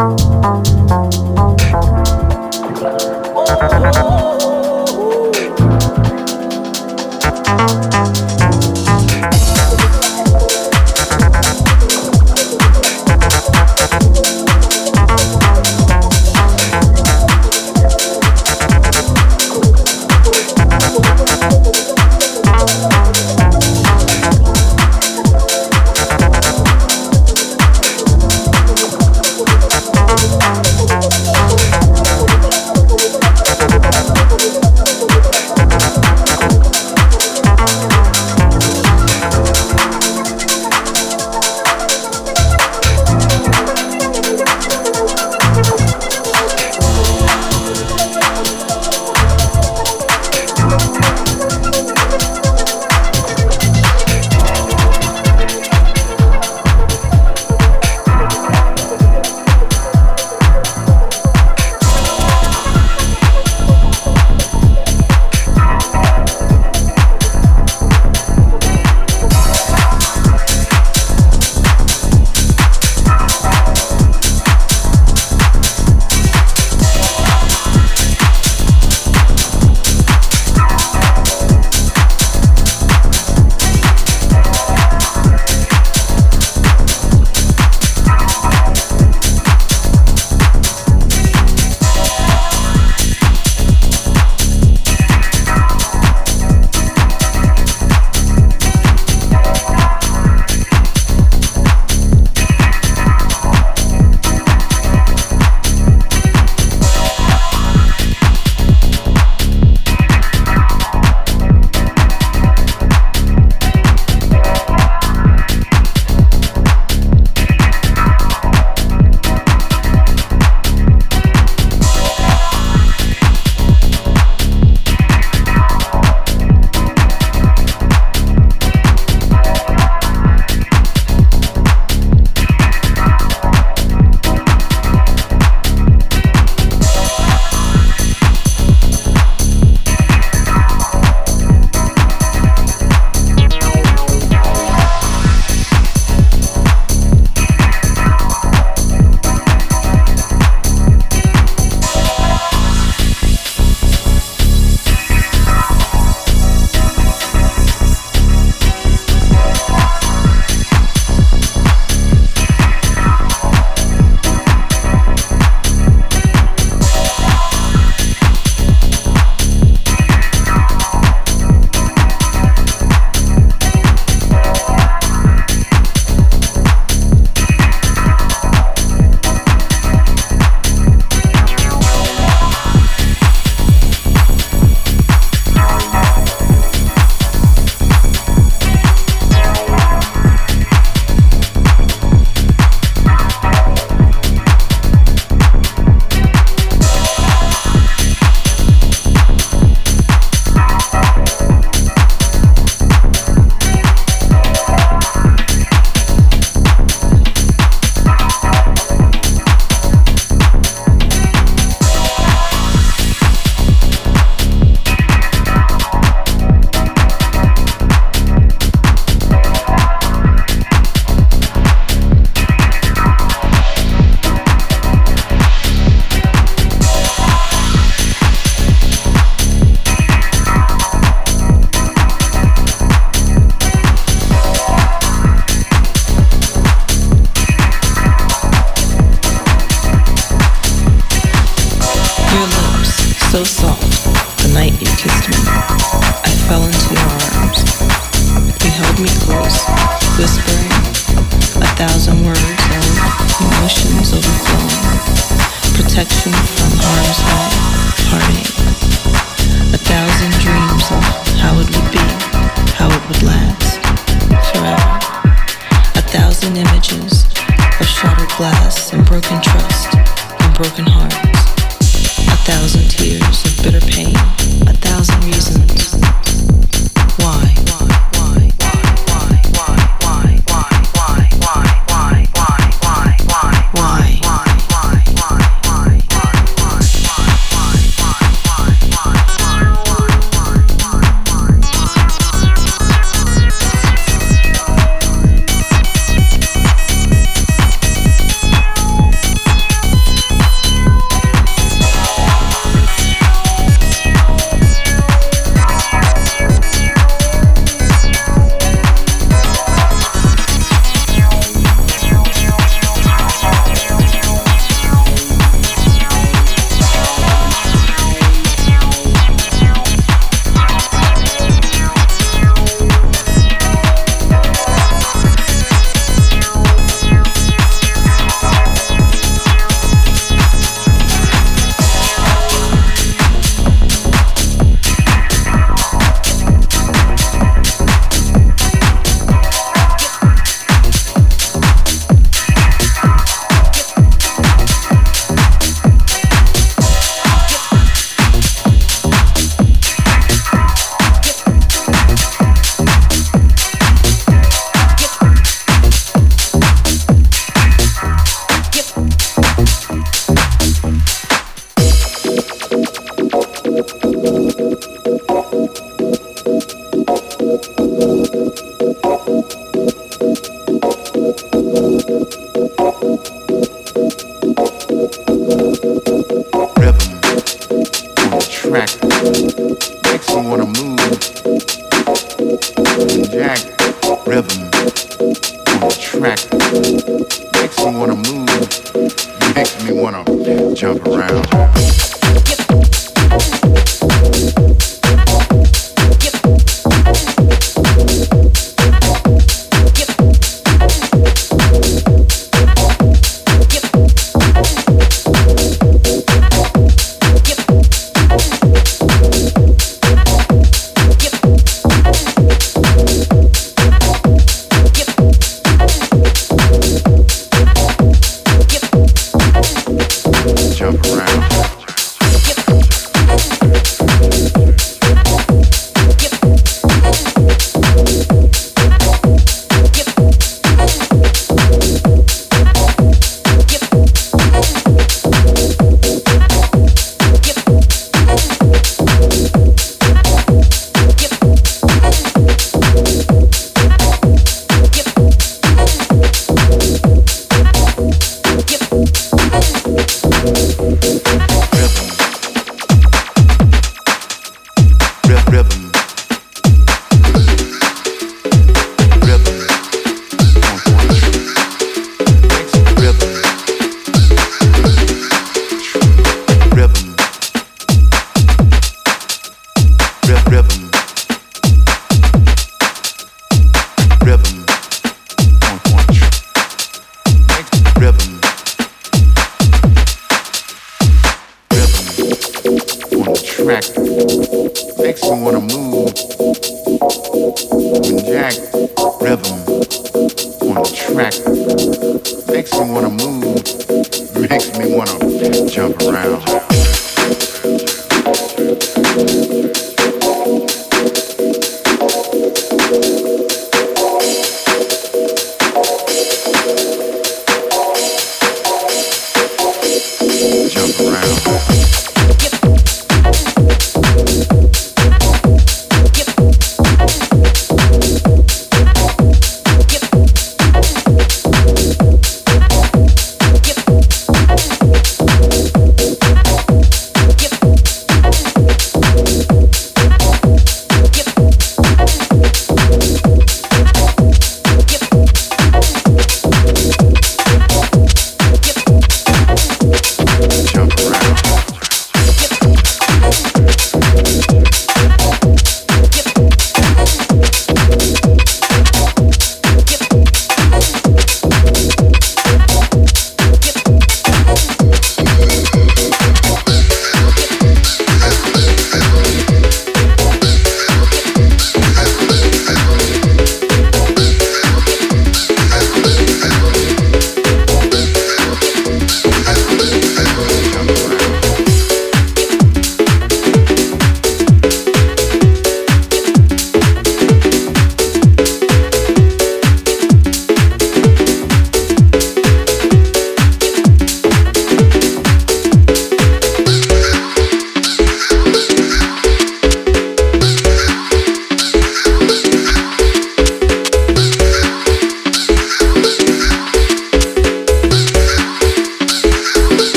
Oh, you.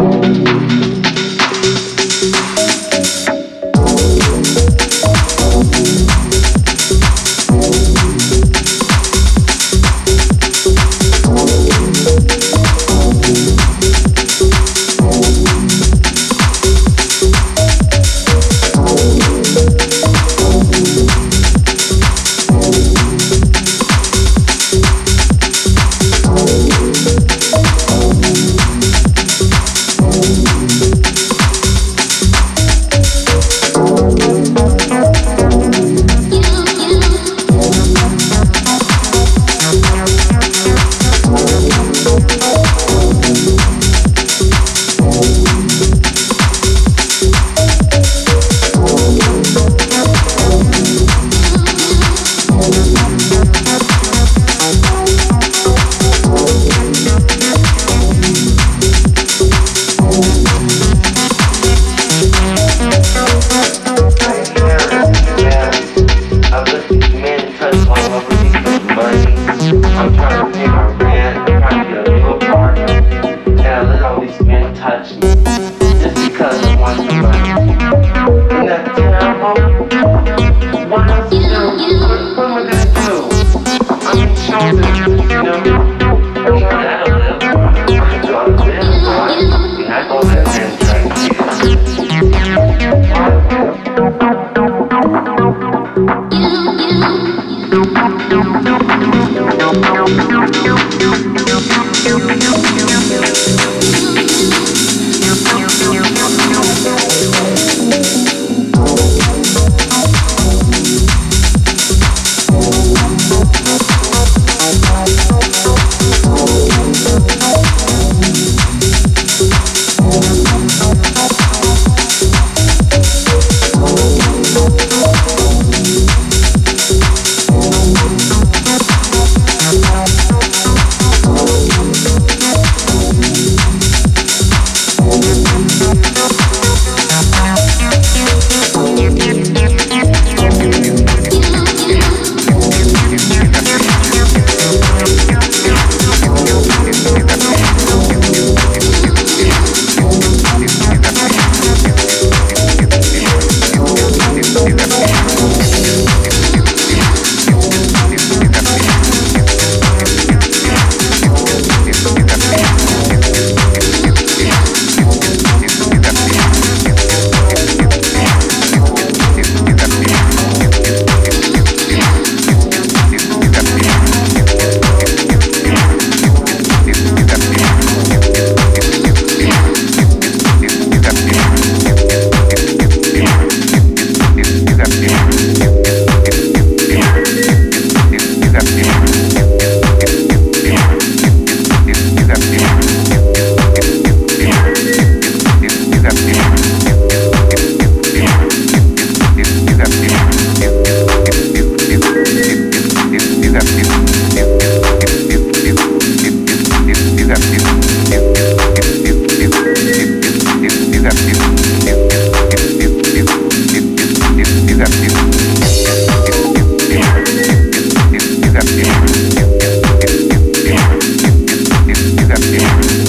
With that? Yeah.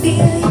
feel